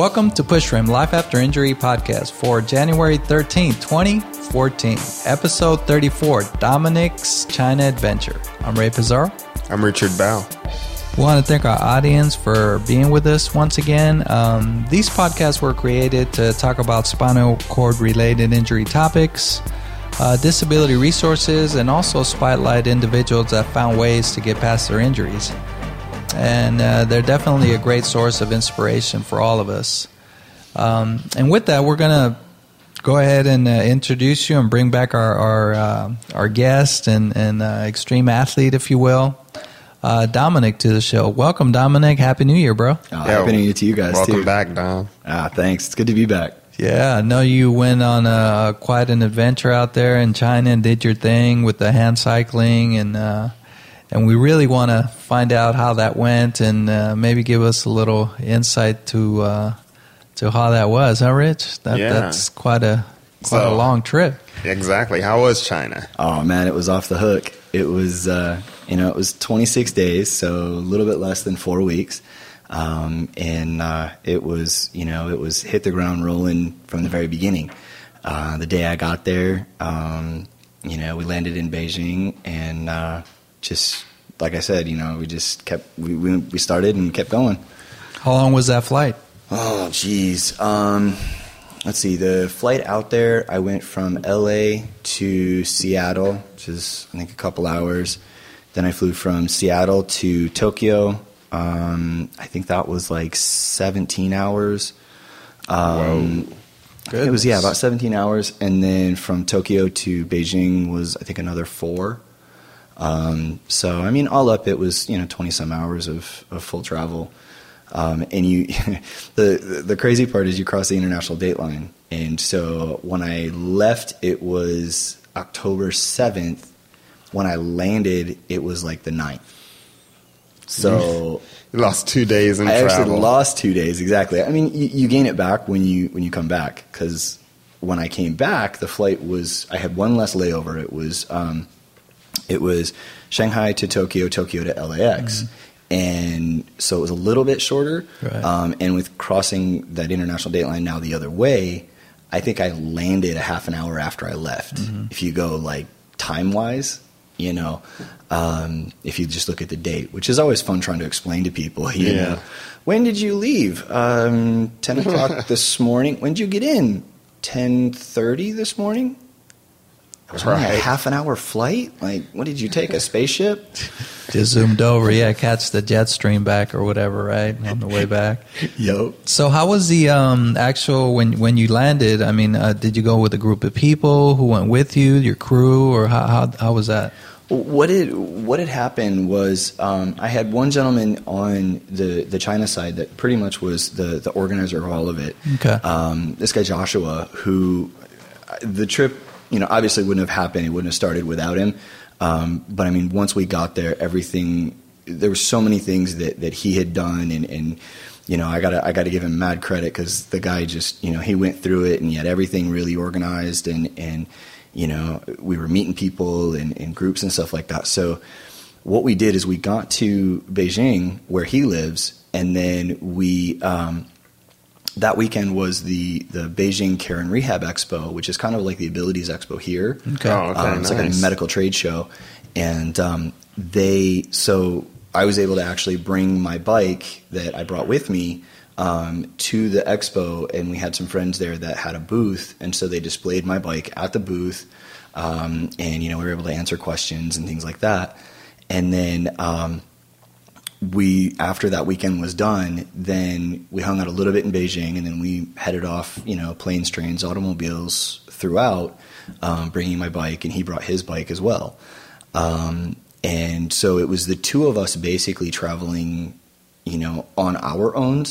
Welcome to Push Rim Life After Injury podcast for January 13th, 2014, episode 34 Dominic's China Adventure. I'm Ray Pizarro. I'm Richard Bow. We want to thank our audience for being with us once again. Um, these podcasts were created to talk about spinal cord related injury topics, uh, disability resources, and also spotlight individuals that found ways to get past their injuries and uh, they're definitely a great source of inspiration for all of us. Um, and with that, we're going to go ahead and uh, introduce you and bring back our our, uh, our guest and, and uh, extreme athlete, if you will, uh, Dominic, to the show. Welcome, Dominic. Happy New Year, bro. Oh, happy New Year to you guys welcome too. back, Dom. Ah, thanks. It's good to be back. Yeah, I know you went on a, quite an adventure out there in China and did your thing with the hand cycling and uh, and we really want to find out how that went and uh, maybe give us a little insight to uh, to how that was, huh, Rich? That, Yeah. That's quite a quite a long trip. Exactly. How was China? Oh man, it was off the hook. It was uh, you know it was 26 days, so a little bit less than four weeks, um, and uh, it was you know it was hit the ground rolling from the very beginning. Uh, the day I got there, um, you know, we landed in Beijing, and uh, just like I said, you know, we just kept we we, we started and kept going. How long was that flight? Oh, geez. Um, let's see. The flight out there, I went from LA to Seattle, which is, I think, a couple hours. Then I flew from Seattle to Tokyo. Um, I think that was like 17 hours. Um, It was, yeah, about 17 hours. And then from Tokyo to Beijing was, I think, another four. Um, so, I mean, all up, it was, you know, 20 some hours of, of full travel. Um, and you, the the crazy part is you cross the international date line. And so when I left, it was October seventh. When I landed, it was like the 9th. So You lost two days in I travel. actually lost two days exactly. I mean, you, you gain it back when you when you come back because when I came back, the flight was I had one less layover. It was um, it was Shanghai to Tokyo, Tokyo to LAX. And so it was a little bit shorter. Right. Um, and with crossing that international date line now the other way, I think I landed a half an hour after I left. If you go like time wise, you know, um, if you just look at the date, which is always fun trying to explain to people. You Yeah. know, when did you leave? Um, Ten o'clock this morning. When did you get in? Ten thirty this morning. It was only a half an hour flight. Like, what did you take? A spaceship? Just zoomed over, yeah, catch the jet stream back or whatever, right, on the way back. Yo. So, how was the um, actual when when you landed? I mean, uh, did you go with a group of people who went with you, your crew, or how how, how was that? What had what had happened was um, I had one gentleman on the, the China side that pretty much was the, the organizer of all of it. Okay. Um, this guy Joshua, who the trip, you know, obviously wouldn't have happened. It wouldn't have started without him. Um, but I mean, once we got there, everything there were so many things that, that he had done, and, and you know, I gotta I gotta give him mad credit because the guy just you know he went through it and he had everything really organized and and you know we were meeting people in groups and stuff like that. So what we did is we got to Beijing where he lives, and then we um, that weekend was the the Beijing Care and Rehab Expo, which is kind of like the Abilities Expo here. Okay. Oh, okay, Um, it's like a medical trade show, and um, they so I was able to actually bring my bike that I brought with me um, to the expo, and we had some friends there that had a booth, and so they displayed my bike at the booth, um, and you know we were able to answer questions and things like that, and then. We after that weekend was done, then we hung out a little bit in Beijing, and then we headed off. You know, planes, trains, automobiles throughout, um, bringing my bike, and he brought his bike as well. Um, and so it was the two of us basically traveling, you know, on our own.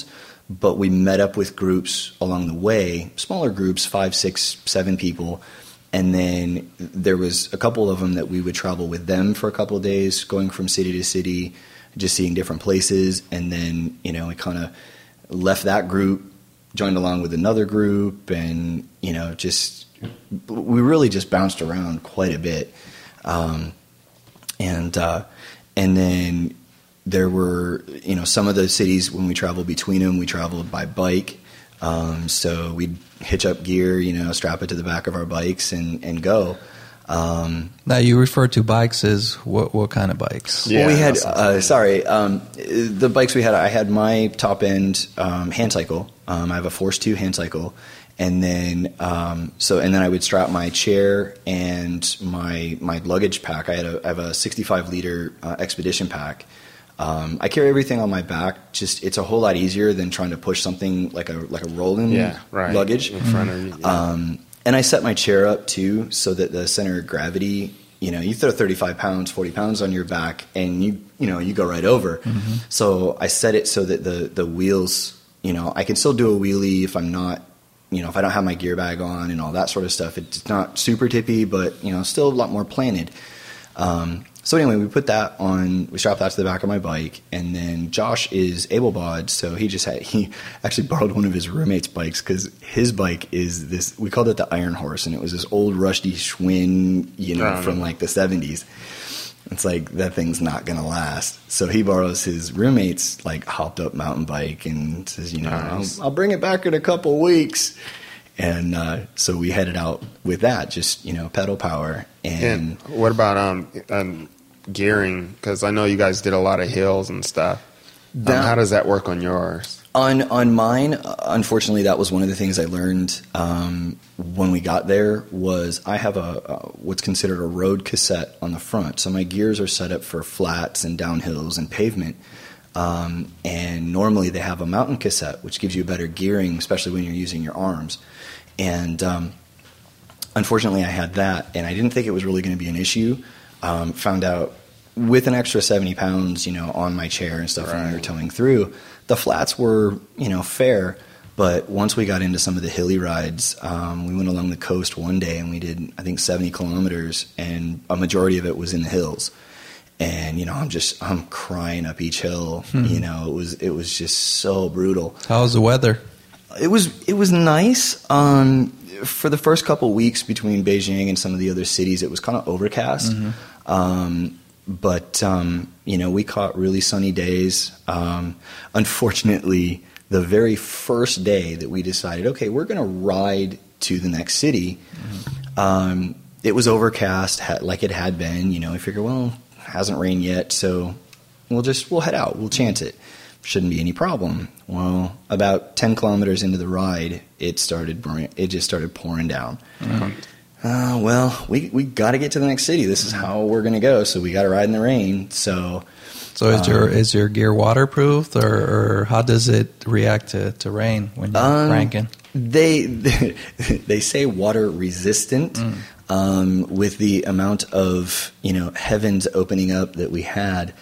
But we met up with groups along the way, smaller groups, five, six, seven people, and then there was a couple of them that we would travel with them for a couple of days, going from city to city, just seeing different places, and then you know we kind of left that group, joined along with another group, and you know just we really just bounced around quite a bit, um, and uh, and then there were you know some of the cities when we traveled between them, we traveled by bike. Um, so we'd hitch up gear, you know, strap it to the back of our bikes and, and go. Um, Now you refer to bikes as what what kind of bikes? Yeah, well, we had, uh, sorry, um, the bikes we had, I had my top end um, hand cycle. Um, I have a Force 2 hand cycle. And then, um, so, and then I would strap my chair and my, my luggage pack. I had a, I have a 65 liter uh, expedition pack. Um, I carry everything on my back. Just, it's a whole lot easier than trying to push something like a, like a rolling Yeah, right. luggage. in front of you. yeah. And I set my chair up too, so that the center of gravity, you know, you throw 35 pounds, 40 pounds on your back, and you, you know, you go right over. So I set it so that the the wheels, you know, I can still do a wheelie if I'm not, you know, if I don't have my gear bag on and all that sort of stuff. It's not super tippy, but you know, still a lot more planted. Um, so anyway, we put that on. We strapped that to the back of my bike, and then Josh is able-bodied, so he just had he actually borrowed one of his roommate's bikes because his bike is this. We called it the Iron Horse, and it was this old rusty Schwinn, you know, from like the seventies. It's like that thing's not gonna last. So he borrows his roommate's like hopped up mountain bike and says, you know, Nice. I'll, I'll bring it back in a couple weeks. And uh, so we headed out with that, just you know, pedal power and. and what about um, um gearing? Because I know you guys did a lot of hills and stuff. Um, how does that work on yours? On on mine, uh, unfortunately, that was one of the things I learned um, when we got there. Was I have a, uh what's considered a road cassette on the front, so my gears are set up for flats and downhills and pavement. Um, and normally they have a mountain cassette, which gives you a better gearing, especially when you're using your arms. And um, unfortunately, I had that, and I didn't think it was really going to be an issue. Um, found out with an extra 70 pounds, you know, on my chair and stuff when we were towing through, the flats were, you know, fair. But once we got into some of the hilly rides, um, we went along the coast one day and we did, I think, 70 kilometers, and a majority of it was in the hills. And you know, I'm just I'm crying up each hill. You know, it was it was just so brutal. How was the weather? It was it was nice. Um, for the first couple weeks between Beijing and some of the other cities, it was kind of overcast. Um, but um, you know, we caught really sunny days. Um, unfortunately, the very first day that we decided, okay, we're going to ride to the next city, um, it was overcast, ha- like it had been. You know, we figured, well, it hasn't rained yet, so we'll just we'll head out. We'll chance it. Shouldn't be any problem. Well, about ten kilometers into the ride, it started. It just started pouring down. Uh, well, we we got to get to the next city. This is how we're going to go. So we got to ride in the rain. So So is your is your gear waterproofed, or, or how does it react to, to rain when you're Um, cranking? They they say water resistant. Um, with the amount of you know heavens opening up that we had,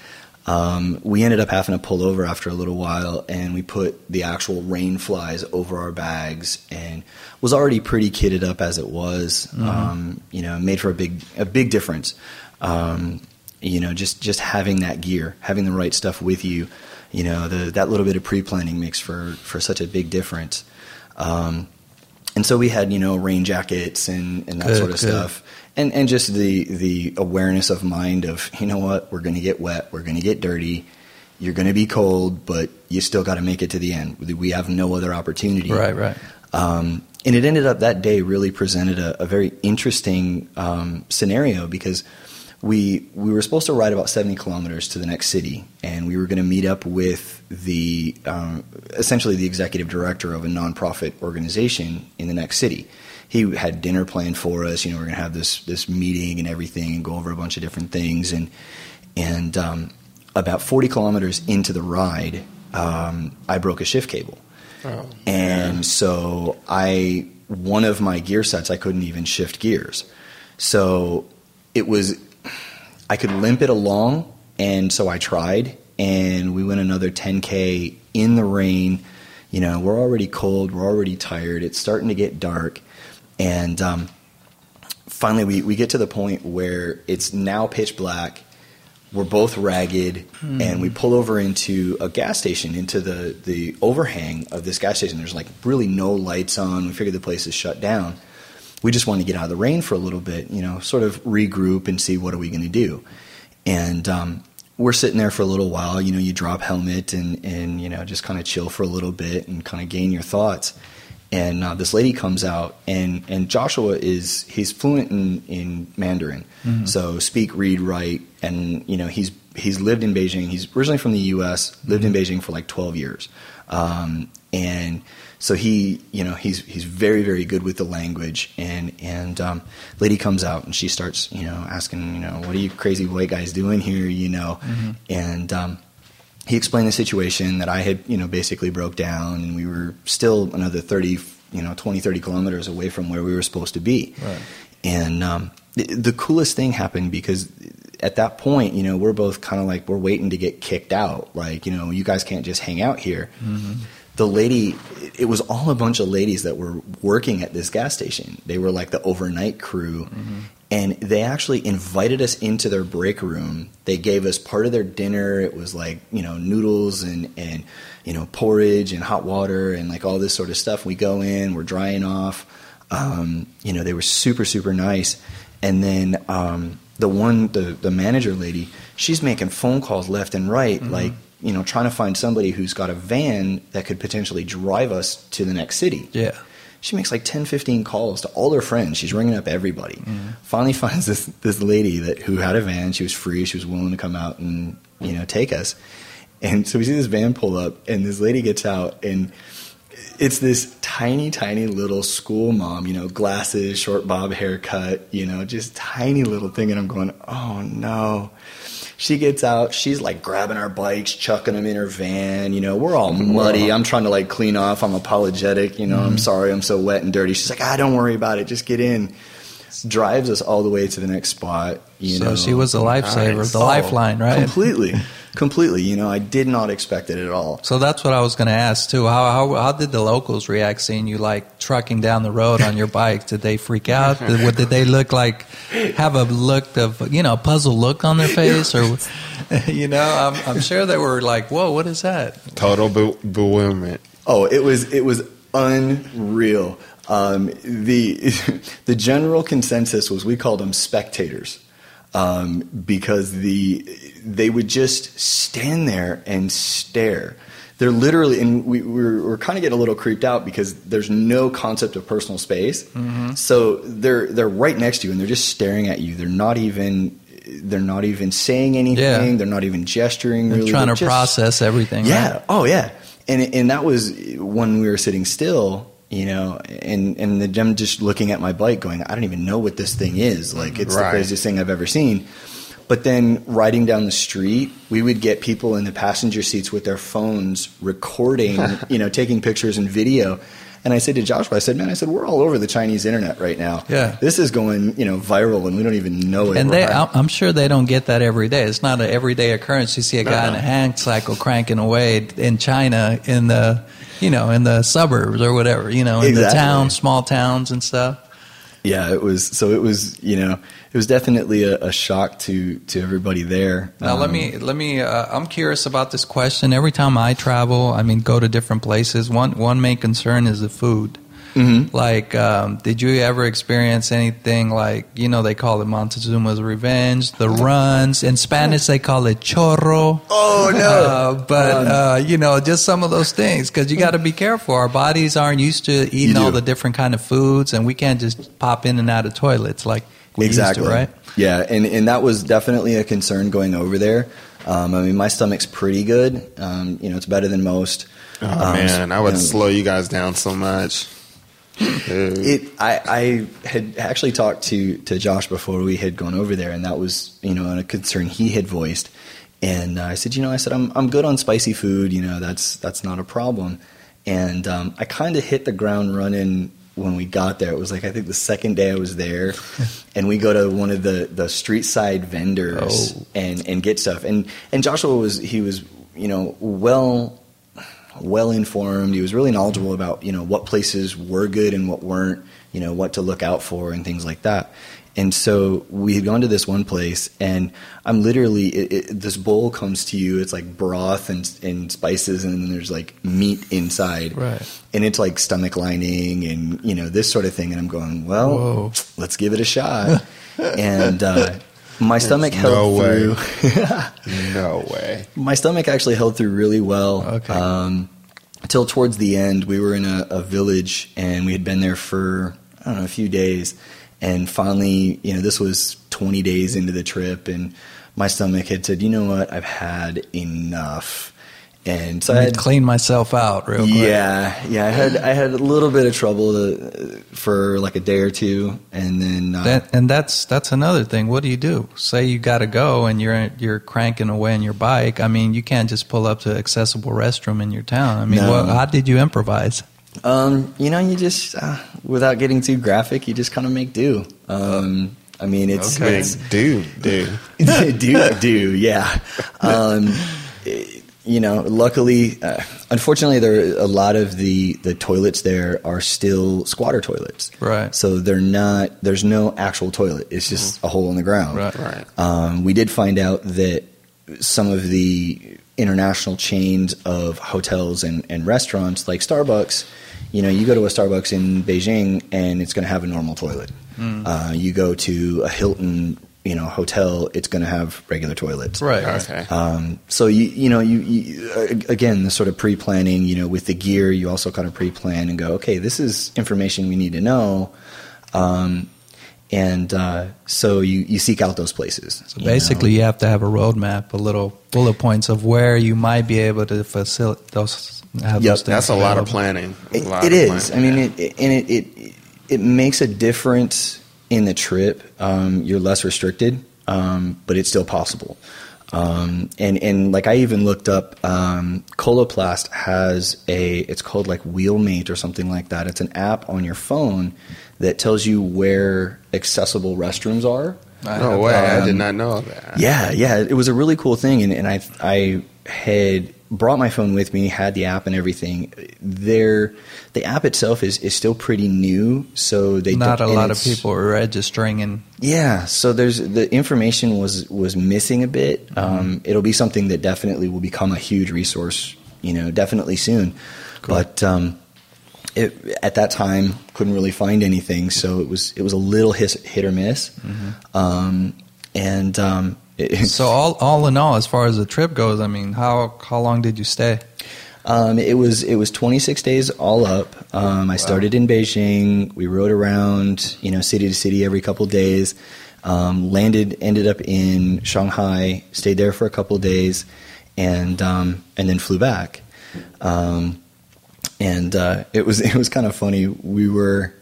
um, we ended up having to pull over after a little while, and we put the actual rain flies over our bags, and was already pretty kitted up as it was. Um, you know, made for a big a big difference. Um, you know, just just having that gear, having the right stuff with you, you know, the, that little bit of pre planning makes for for such a big difference. Um, and so we had you know rain jackets and, and that Good, sort of good. stuff and and just the the awareness of mind of you know what we're going to get wet we're going to get dirty you're going to be cold but you still got to make it to the end we have no other opportunity Right, right. um, and it ended up that day really presented a, a very interesting um, scenario because we we were supposed to ride about 70 kilometers to the next city, and we were going to meet up with the um, essentially the executive director of a nonprofit organization in the next city. He had dinner planned for us. You know, we're going to have this this meeting and everything, and go over a bunch of different things. And and um, about 40 kilometers into the ride, um, I broke a shift cable. Oh, And so I one of my gear sets I couldn't even shift gears. So it was I could limp it along and so I tried and we went another 10k in the rain. You know, we're already cold, we're already tired. It's starting to get dark and um, finally we, we get to the point where it's now pitch black. We're both ragged and we pull over into a gas station into the, the overhang of this gas station. There's like really no lights on. We figure the place is shut down. We just want to get out of the rain for a little bit you know sort of regroup and see what are we going to do. And um, we're sitting there for a little while. You know, you drop helmet and and you know just kind of chill for a little bit and kind of gain your thoughts. And uh, this lady comes out, and and Joshua is he's fluent in in Mandarin, so speak, read, write, and you know he's he's lived in Beijing. He's originally from the U.S., lived in Beijing for like twelve years, um, and so he you know he's he's very very good with the language. And and um, lady comes out and she starts you know asking you know what are you crazy white guys doing here? You know, and um, he explained the situation that I had, you know, basically broke down and we were still another 30, you know, 20, 30 kilometers away from where we were supposed to be. Right. And um, the, the coolest thing happened because at that point, you know, we're both kind of like, we're waiting to get kicked out. Like, you know, you guys can't just hang out here. The lady, it was all a bunch of ladies that were working at this gas station. They were like the overnight crew. And they actually invited us into their break room. They gave us part of their dinner. It was like, you know, noodles and, and you know, porridge and hot water and like all this sort of stuff. We go in, we're drying off. Um, you know, they were super, super nice. And then um, the one, the, the manager lady, she's making phone calls left and right, like, you know, trying to find somebody who's got a van that could potentially drive us to the next city Yeah. She makes like 10 15 calls to all her friends. She's ringing up everybody. Finally finds this this lady that who had a van. She was free. She was willing to come out and you know take us. And so we see this van pull up and this lady gets out and it's this tiny tiny little school mom you know glasses short bob haircut you know just tiny little thing. And i'm going oh no she gets out she's like grabbing our bikes chucking them in her van you know we're all muddy. I'm trying to like clean off i'm apologetic you know i'm sorry i'm so wet and dirty. She's like ah don't worry about it just get in. Drives us all the way to the next spot you know. so know. she was a lifesaver, the Oh, lifeline, right? completely completely you know i did not expect it at all So that's what I was going to ask too. How, how how did the locals react seeing you like trucking down the road on your bike? Did they freak out? Did, what, did they look like? Have a look of you know a puzzled look on their face, or you know? I'm I'm sure they were like, "Whoa, what is that?" Total be- bewilderment. Oh, it was it was unreal. Um, the the general consensus was we called them spectators um, because the they would just stand there and stare. They're literally, and we, we're, we're kind of getting a little creeped out because there's no concept of personal space. Mm-hmm. So they're they're right next to you and they're just staring at you. They're not even they're not even saying anything. Yeah. They're not even gesturing. They're really. trying They're to just- process everything. yeah. right? Oh, yeah. And and that was when we were sitting still, you know, and and the them just looking at my bike, going, I don't even know what this thing is. Like it's the craziest thing I've ever seen. But then riding down the street, we would get people in the passenger seats with their phones recording, you know, taking pictures and video. And I said to Joshua, I said, man, I said, we're all over the Chinese internet right now. Yeah. This is going, you know, viral and we don't even know it. And they, I'm sure they don't get that every day. It's not an everyday occurrence. You see a guy in a hand cycle cranking away in China in the, you know, in the suburbs or whatever, you know, in the Exactly. towns, small towns and stuff. yeah, it was, so it was, you know, it was definitely a, a shock to, to everybody there. Now let Um, me let me. Uh, I'm curious about this question. Every time I travel, I mean, go to different places. One one main concern is the food. Mhm. Like, um, did you ever experience anything like you know they call it Montezuma's Revenge, the runs in Spanish they call it chorro. Oh no! Uh, but uh, you know, just some of those things because you got to be careful. Our bodies aren't used to eating all the different kind of foods, and we can't just pop in and out of toilets like we exactly used to, right? Yeah, and and that was definitely a concern going over there. Um, I mean, my stomach's pretty good. Um, you know, it's better than most. Oh Um, man, I would and slow you guys down so much. It. I, I had actually talked to to Josh before we had gone over there, and that was you know a concern he had voiced. And uh, I said, you know, I said I'm I'm good on spicy food. You know, that's that's not a problem. And um, I kind of hit the ground running when we got there. It was like I think the second day I was there, and we go to one of the the street side vendors Oh. and and get stuff. And and Joshua was he was you know well well informed. He was really knowledgeable about you know what places were good and what weren't. You know what to look out for and things like that. And so we had gone to this one place, and I'm literally it, it, this bowl comes to you. It's like broth and and spices, and then there's like meat inside, Right. And it's like stomach lining and you know this sort of thing. And I'm going, well, Whoa. let's give it a shot. and uh, my stomach no held way. through. No way. my stomach actually held through really well. Okay. Um, until towards the end, we were in a, a village and we had been there for I don't know a few days, and finally, you know, this was 20 days into the trip, and my stomach had said, "You know what? I've had enough." And so I I had clean myself out real quick. yeah, yeah. I had I had a little bit of trouble to, for like a day or two, and then uh, That, and that's that's another thing. What do you do? Say you got to go and you're you're cranking away on your bike. I mean, you can't just pull up to accessible restroom in your town. I mean, No. what, how did you improvise? Um, you know, you just uh, without getting too graphic, you just kind of make do. Um, I mean, it's, Big it's dude, dude. do do yeah. Um, it- you know, luckily, uh, unfortunately, there are a lot of the the toilets there are still squatter toilets. Right. So they're not. There's no actual toilet. It's just a hole in the ground. Right. Right. Um, we did find out that some of the international chains of hotels and, and restaurants, like Starbucks, you know, you go to a Starbucks in Beijing and it's going to have a normal toilet. Hmm. Uh, you go to a Hilton, you know, hotel, it's going to have regular toilets. Right. Okay. Um, so you you know you, you uh, again the sort of pre planning you know with the gear you also kind of pre plan and go okay this is information we need to know, um, and uh, so you you seek out those places. So you basically, know. you have to have a roadmap, a little bullet points of where you might be able to facilitate those. Have Yep. those things That's a lot of planning. A It, lot it of is. I mean, it, it, and it, it it makes a difference in the trip. Um, you're less restricted, um, but it's still possible. Um, and and like I even looked up, um, Coloplast has a it's called like Wheelmate or something like that. It's an app on your phone that tells you where accessible restrooms are. No way. I did not know that. Yeah, yeah, it was a really cool thing, and, and I I had brought my phone with me, had the app and everything. There, the app itself is is still pretty new, so they Not a lot of people are registering and Yeah, so there's the information was was missing a bit. Um, it'll be something that definitely will become a huge resource, you know, definitely soon. Cool. But um, it, at that time, couldn't really find anything, so it was it was a little hit, hit or miss. Um, and um, So all all in all, as far as the trip goes, I mean, how how long did you stay? Um, it was it was 26 days all up. Um, I started in Beijing. We rode around, you know, city to city every couple days. Um, landed, ended up in Shanghai. Stayed there for a couple days, and um, and then flew back. Um, and uh, it was it was kind of funny. We were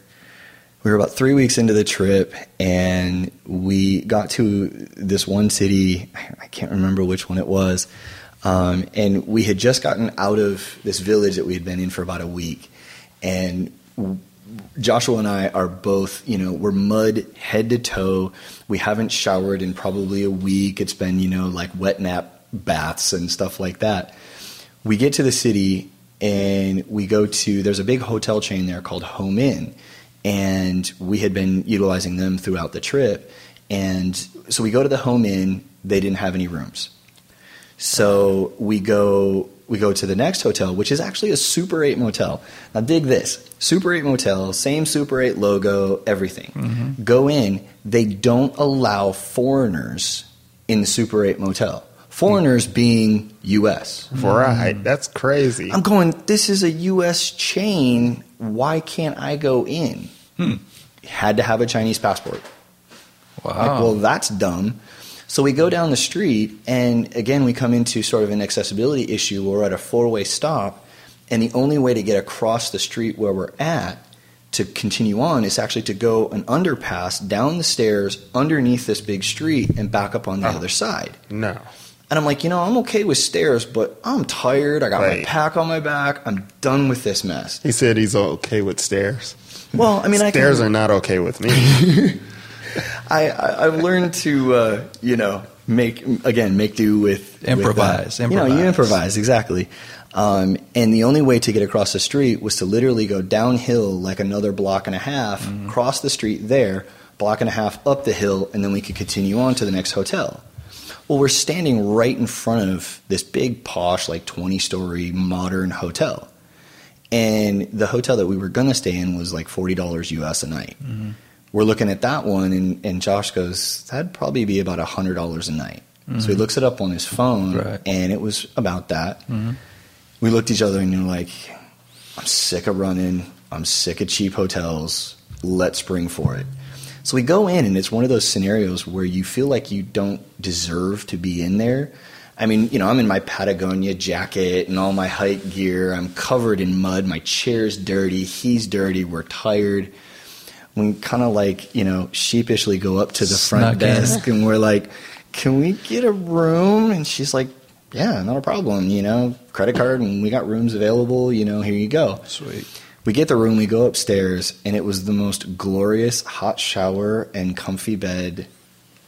we were about three weeks into the trip, and we got to this one city. I can't remember which one it was. Um, and we had just gotten out of this village that we had been in for about a week, and Joshua and I are both, you know, we're mud head to toe. We haven't showered in probably a week. It's been, you know, like wet nap baths and stuff like that. We get to the city and we go to, there's a big hotel chain there called Home Inn. And we had been utilizing them throughout the trip. And so we go to the Home Inn, they didn't have any rooms. So we go we go to the next hotel, which is actually a Super 8 motel. Now dig this. Super 8 motel, same Super 8 logo, everything. Mm-hmm. Go in, they don't allow foreigners in the Super 8 motel. Foreigners mm. being US. Right. That's crazy. I'm going, this is a US chain. Why can't I go in? Hmm. Had to have a Chinese passport. Like, Wow. well, that's dumb. So we go down the street, and again, we come into sort of an accessibility issue. We're at a four way stop, and the only way to get across the street where we're at to continue on is actually to go an underpass down the stairs underneath this big street and back up on the Oh. other side. no. And I'm like, you know, I'm okay with stairs, but I'm tired. I got my pack on my back. I'm done with this mess. He said he's okay with stairs. Well, I mean, I Stairs can, are not okay with me. I, I I've learned to uh, you know make again make do with with, uh, Improvise, you know, you improvise. improvise exactly. Um, and the only way to get across the street was to literally go downhill like another block and a half, Mm-hmm. cross the street there, block and a half up the hill, and then we could continue on to the next hotel. Well, we're standing right in front of this big posh, like 20 story modern hotel. And the hotel that we were going to stay in was like $40 US a night. Mm-hmm. we're looking at that one, and, and Josh goes, that'd probably be about $100 a night. So he mm-hmm. looks it up on his phone, Right. and it was about that. Mm-hmm. We looked at each other and you're like, I'm sick of running. I'm sick of cheap hotels. Let's spring for it. So we go in, and it's one of those scenarios where you feel like you don't deserve to be in there. I mean, you know, I'm in my Patagonia jacket and all my hike gear. I'm covered in mud. My chair's dirty. He's dirty. We're tired. We kind of like, you know, sheepishly go up to the front Snuck in. desk and we're like, can we get a room? And she's like, yeah, not a problem. You know, credit card and we got rooms available. You know, here you go. Sweet. We get the room, we go upstairs, and it was the most glorious hot shower and comfy bed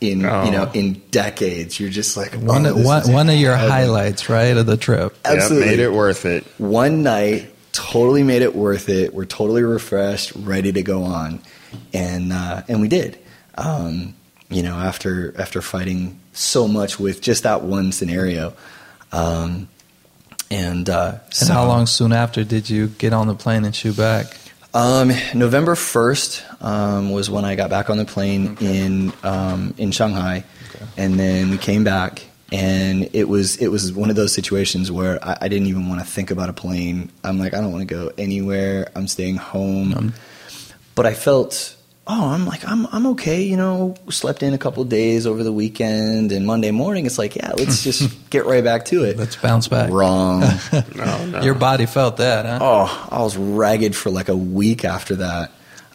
in Oh. you know in decades. You're just like One, oh, this one, one of your highlights, right, of the trip. Absolutely. Yep, made it worth it. One night, totally made it worth it. We're totally refreshed, ready to go on, and uh, and we did. Um, you know, after after fighting so much with just that one scenario, um, and uh, And so- how long soon after did you get on the plane and shoot back? Um, November first um, was when I got back on the plane in um, in Shanghai, and then we came back, and it was it was one of those situations where I, I didn't even want to think about a plane. I'm like, I don't want to go anywhere. I'm staying home, but I felt. Oh, I'm like I'm I'm okay, you know. Slept in a couple of days over the weekend, and Monday morning it's like, yeah, let's just get right back to it. Let's bounce back. Wrong. No, no. Your body felt that, huh? oh, I was ragged for like a week after that.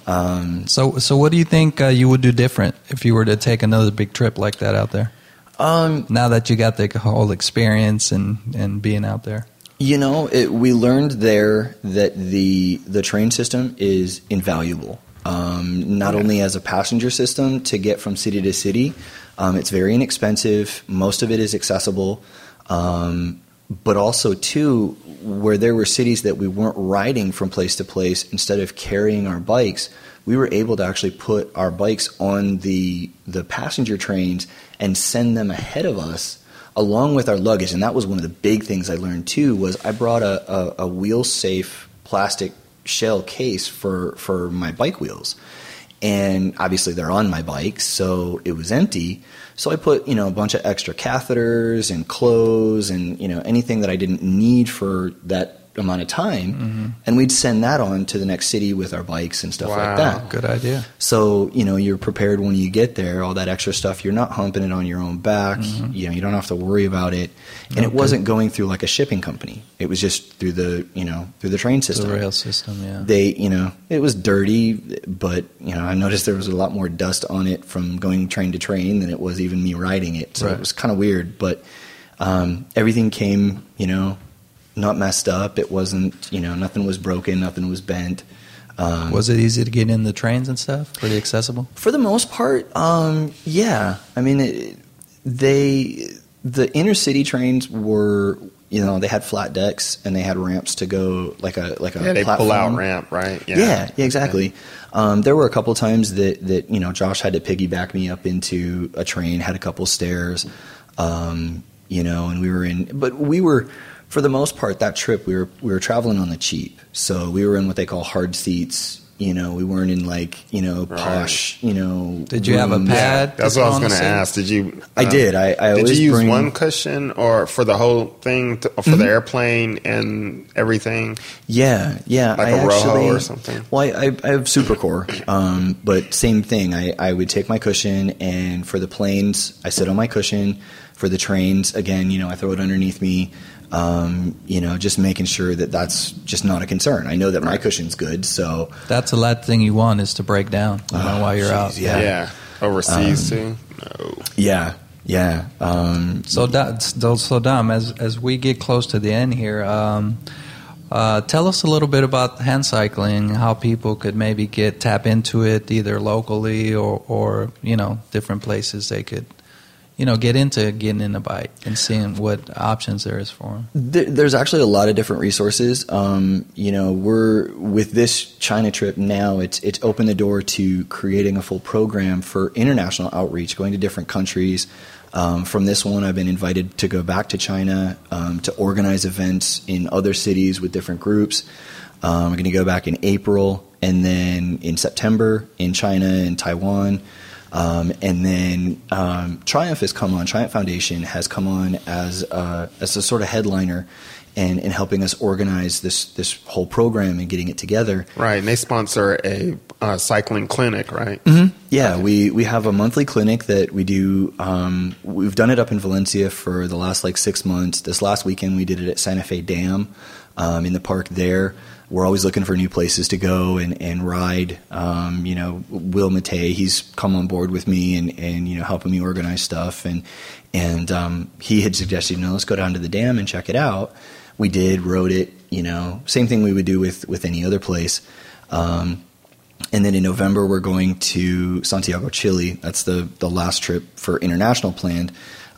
Um, So, so what do you think uh, you would do different if you were to take another big trip like that out there? um, Now that you got the whole experience and, and being out there, You know, it, we learned there that the the train system is invaluable. Um, not only as a passenger system to get from city to city, um, it's very inexpensive. Most of it is accessible, um, but also too, where there were cities that we weren't riding from place to place, instead of carrying our bikes, we were able to actually put our bikes on the the passenger trains and send them ahead of us along with our luggage. And that was one of the big things i learned too was i brought a, a, a wheel safe plastic shell case for for my bike wheels. And obviously they're on my bike so it was empty. So i put you know a bunch of extra catheters and clothes and you know anything that i didn't need for that amount of time and we'd send that on to the next city with our bikes and stuff Wow. like that good idea. so you know you're prepared when you get there. All that extra stuff, you're not humping it on your own back. You know you don't have to worry about it. And it wasn't going through like a shipping company. It was just through the you know through the train system, The rail system, yeah. They you know it was dirty, but you know I noticed there was a lot more dust on it from going train to train than it was even me riding it. So Right. it was kind of weird, but um, everything came you know not messed up. It wasn't you know nothing was broken, nothing was bent. Um, Was it easy to get in the trains and stuff? Pretty accessible. For the most part, um, yeah. I mean, it, they the inner city trains were you know they had flat decks and they had ramps to go like a like a yeah, they pull out ramp, right? Yeah, yeah, exactly. Um, there were a couple times that that you know Josh had to piggyback me up into a train, had a couple stairs, um, you know, and we were in, but we were. For the most part, that trip we were we were traveling on the cheap, so we were in what they call hard seats. You know, we weren't in like you know Right. posh. You know, Did you have a pad? Yeah, that's what I was going to ask. Did you? I uh, did. I, I Did always you use bring, one cushion or for the whole thing to, for Mm-hmm. the airplane and everything? Yeah, yeah. Like I a ROHO or something? Well, I, I, I have Supracor, um, but same thing. I, I would take my cushion, and for the planes, I sit on my cushion. For the trains, again, you know, I throw it underneath me. Um, you know, just making sure that that's just not a concern. I know that my cushion's good, so That's the last thing you want is to break down you know, Oh, while you're jeez, out. Yeah. Yeah, overseas Um, too. No. yeah, yeah. Um, So, Dom, so so Dom, as as we get close to the end here, um, uh, tell us a little bit about hand cycling, how people could maybe get tap into it either locally or or you know different places they could you know get into getting in a bike and seeing what options there is for them. There's actually a lot of different resources. Um, you know, we're with this China trip now. It's it's opened the door to creating a full program for international outreach, going to different countries. Um, from this one, I've been invited to go back to China um, to organize events in other cities with different groups. Um, we're going to go back in April, and then in September in China and Taiwan. Um, and then um, Triumph has come on. Triumph Foundation has come on as a, as a sort of headliner and, and helping us organize this this whole program and getting it together. Right, and they sponsor a uh, cycling clinic, right? Mm-hmm. Yeah, we we have a monthly clinic that we do. Um, we've done it up in Valencia for the last like six months. This last weekend we did it at Santa Fe Dam um, in the park there. We're always looking for new places to go and, and ride. Um, you know, Will Matei, he's come on board with me and, and you know helping me organize stuff and and um, he had suggested, you know, let's go down to the dam and check it out we did, rode it, you know, same thing we would do with, with any other place. Um, and then in November, we're going to Santiago, Chile. That's the, the last trip for international planned.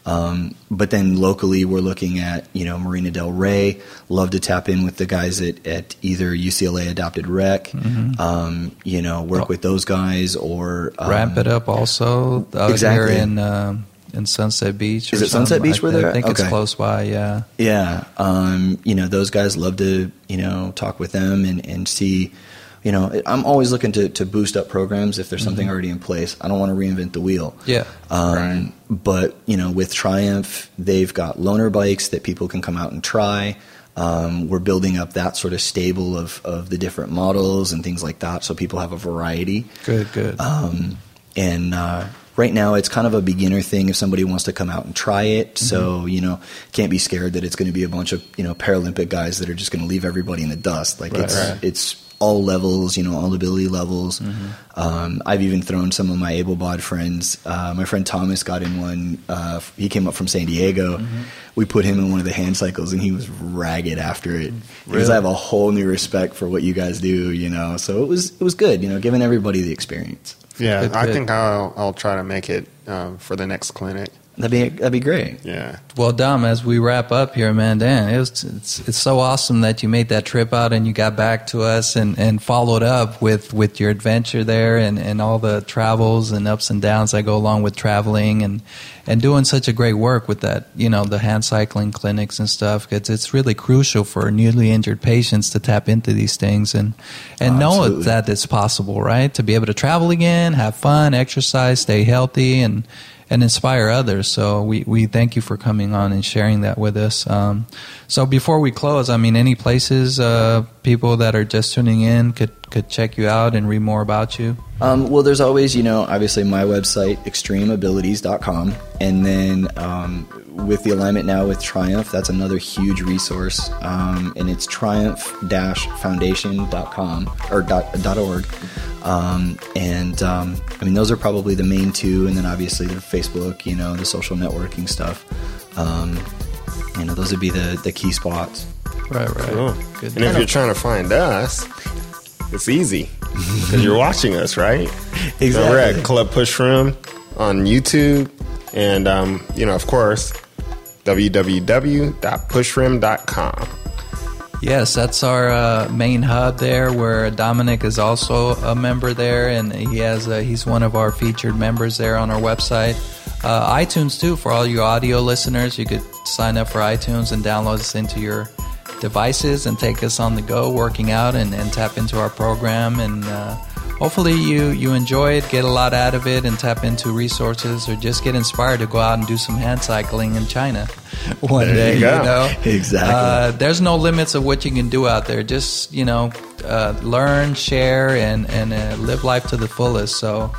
Um, but then locally, we're looking at you know Marina Del Rey. Love to tap in with the guys at, at either UCLA Adapted Rec. Mm-hmm. Um, you know, work oh. with those guys or um, ramp it up also out exactly. here in um, in Sunset Beach. Is it Sunset Beach where they're? I think okay. it's close by. Yeah. Yeah. Um, you know, those guys love to you know talk with them and and see. You know, I'm always looking to, to boost up programs if there's mm-hmm. something already in place. I don't want to reinvent the wheel. Yeah. Um, right. But you know, with Triumph, they've got loaner bikes that people can come out and try. Um, we're building up that sort of stable of, of the different models and things like that, so people have a variety. Good, good. Um, and uh, right now it's kind of a beginner thing if somebody wants to come out and try it. Mm-hmm. So, you know, can't be scared that it's going to be a bunch of, you know, Paralympic guys that are just going to leave everybody in the dust. Like right, it's, right. it's all levels, you know, all ability levels. Mm-hmm. Um, I've even thrown some of my able bod friends. Uh, my friend Thomas got in one. Uh, he came up from San Diego. Mm-hmm. We put him in one of the hand cycles, and he was ragged after it. Really? Because I have a whole new respect for what you guys do, you know. So it was it was good, you know, giving everybody the experience. Yeah, good, I think I'll I'll try to make it uh, for the next clinic. That'd be that'd be great. Yeah. Well, Dom, as we wrap up here, man, Dan, it was, it's it's so awesome that you made that trip out and you got back to us and, and followed up with, with your adventure there and, and all the travels and ups and downs that go along with traveling and and doing such a great work with that, you know, the hand cycling clinics and stuff. Because it's really crucial for newly injured patients to tap into these things and and oh, know that it's possible, right? To be able to travel again, have fun, exercise, stay healthy, and and inspire others. So we, we thank you for coming on and sharing that with us. Um, so before we close, I mean, any places uh, people that are just tuning in could could check you out and read more about you? Um, well, there's always, you know, obviously my website, extremeabilities.com. And then um, with the alignment now with Triumph, that's another huge resource. Um, and it's triumph-foundation.com or dot, .org. Um, and um, I mean, those are probably the main two. And then obviously the Facebook, you know, the social networking stuff. Um, you know, those would be the, the key spots. Right, right. Cool. and if you're trying to find us, it's easy because you're watching us, right? Exactly. So we're at Club Push Rim on YouTube, and um, you know, of course, www.pushrim.com. Yes, that's our uh, main hub there, where Dominic is also a member there, and he has a, he's one of our featured members there on our website. Uh, iTunes too, for all you audio listeners, you could sign up for iTunes and download us into your devices and take us on the go working out and, and tap into our program and uh, hopefully you you enjoy it get a lot out of it and tap into resources or just get inspired to go out and do some hand cycling in china one there day you, you, know exactly uh, there's no limits of what you can do out there just you know uh, learn share and and uh, live life to the fullest so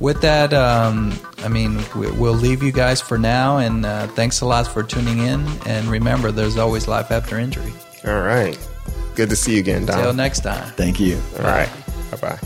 with that, um, I mean, we'll leave you guys for now. And uh, thanks a lot for tuning in. And remember, there's always life after injury. All right. Good to see you again, Don. Until next time. Thank you. All right. Bye bye.